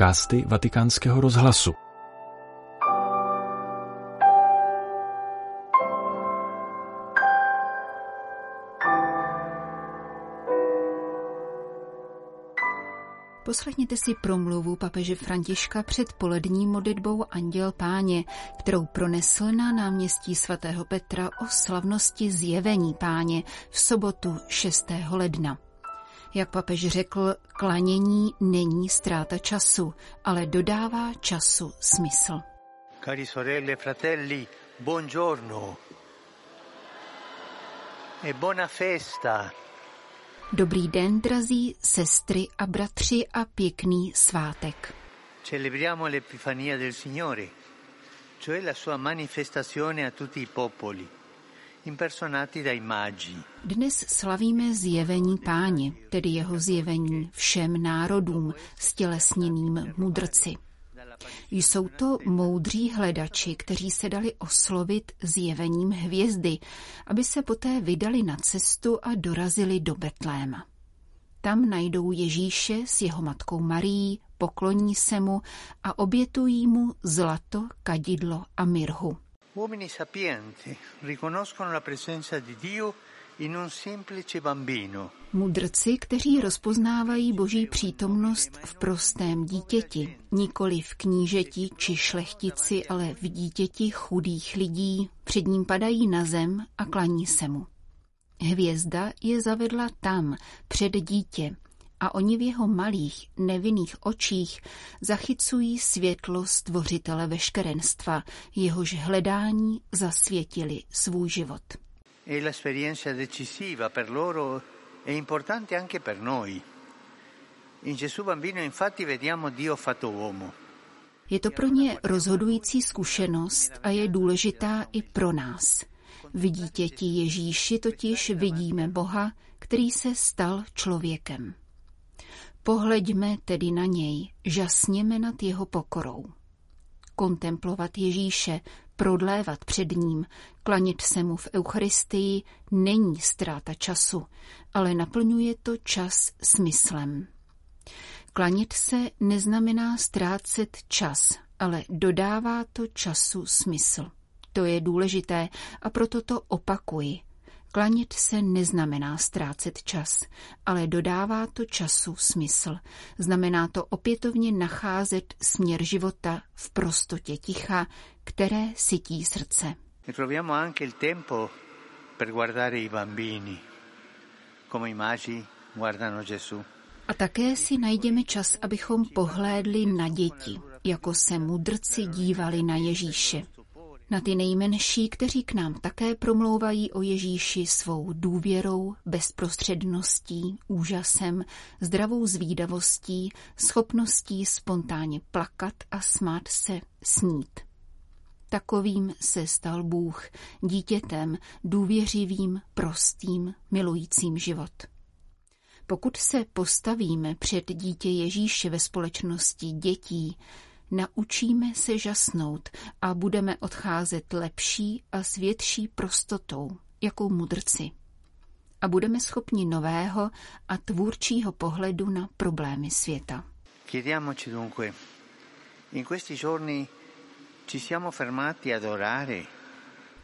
podcasty Vatikánského rozhlasu. Poslechněte si promluvu papeže Františka před polední modlitbou Anděl Páně, kterou pronesl na náměstí svatého Petra o slavnosti zjevení Páně v sobotu 6. ledna. Jak papež řekl, klanění není ztráta času, ale dodává času smysl. Cari sorelle fratelli, buongiorno e buona festa. Dobrý den, drazí sestry a bratři a pěkný svátek. Celebriamo l'Epifania del Signore, cioè la sua manifestazione a tutti i popoli. Dnes slavíme zjevení páně, tedy jeho zjevení všem národům, stělesněným mudrci. Jsou to moudří hledači, kteří se dali oslovit zjevením hvězdy, aby se poté vydali na cestu a dorazili do Betléma. Tam najdou Ježíše s jeho matkou Marií, pokloní se mu a obětují mu zlato, kadidlo a mirhu. Uomini sapienti riconoscono la presenza di Dio in un semplice bambino. Mudrci, kteří rozpoznávají boží přítomnost v prostém dítěti, nikoli v knížeti či šlechtici, ale v dítěti chudých lidí, před ním padají na zem a klaní se mu. Hvězda je zavedla tam, před dítě, a oni v jeho malých, nevinných očích zachycují světlo stvořitele veškerenstva, jehož hledání zasvětili svůj život. È l'esperienza decisiva per loro e importante anche per noi. In Gesù bambino infatti vediamo Dio fatto uomo. Je to pro ně rozhodující zkušenost a je důležitá i pro nás. V dítěti Ježíši totiž vidíme Boha, který se stal člověkem. Pohleďme tedy na něj, žasněme nad jeho pokorou. Kontemplovat Ježíše, prodlévat před ním, klanit se mu v Eucharistii není ztráta času, ale naplňuje to čas smyslem. Klanit se neznamená ztrácet čas, ale dodává to času smysl. To je důležité a proto to opakuji. Klanit se neznamená ztrácet čas, ale dodává to času smysl. Znamená to opětovně nacházet směr života v prostotě ticha, které sytí srdce. Troviamo anche il tempo per guardare i bambini, come i magi guardano Gesù. A také si najdeme čas, abychom pohlédli na děti, jako se mudrci dívali na Ježíše. Na ty nejmenší, kteří k nám také promlouvají o Ježíši svou důvěrou, bezprostředností, úžasem, zdravou zvídavostí, schopností spontánně plakat a smát se, snít. Takovým se stal Bůh, dítětem, důvěřivým, prostým, milujícím život. Pokud se postavíme před dítě Ježíše ve společnosti dětí, naučíme se žasnout a budeme odcházet lepší a s větší prostotou, jako mudrci. A budeme schopni nového a tvůrčího pohledu na problémy světa. Chiediamoci dunque, in questi giorni ci siamo fermati ad orare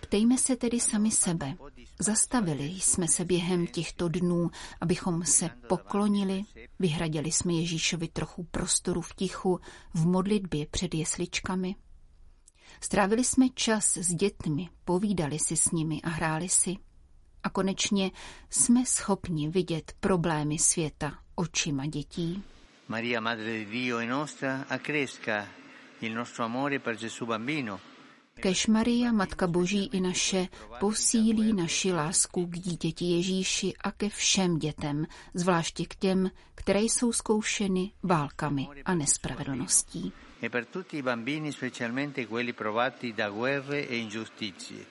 Ptejme se tedy sami sebe. Zastavili jsme se během těchto dnů, abychom se poklonili, vyhradili jsme Ježíšovi trochu prostoru v tichu, v modlitbě před jesličkami. Strávili jsme čas s dětmi, povídali si s nimi a hráli si. A konečně jsme schopni vidět problémy světa očima dětí. Maria Madre di Dio e nostra accresca il nostro amore per Gesù bambino. Kež Maria, Matka Boží i naše, posílí naši lásku k dítěti Ježíši a ke všem dětem, zvláště k těm, které jsou zkoušeny válkami a nespravedlností. e e.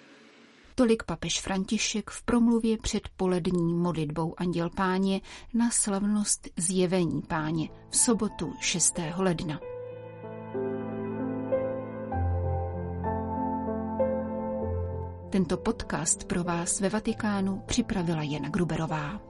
Tolik papež František v promluvě před polední modlitbou Anděl Páně na slavnost zjevení Páně v sobotu 6. ledna. Tento podcast pro vás ve Vatikánu připravila Jana Gruberová.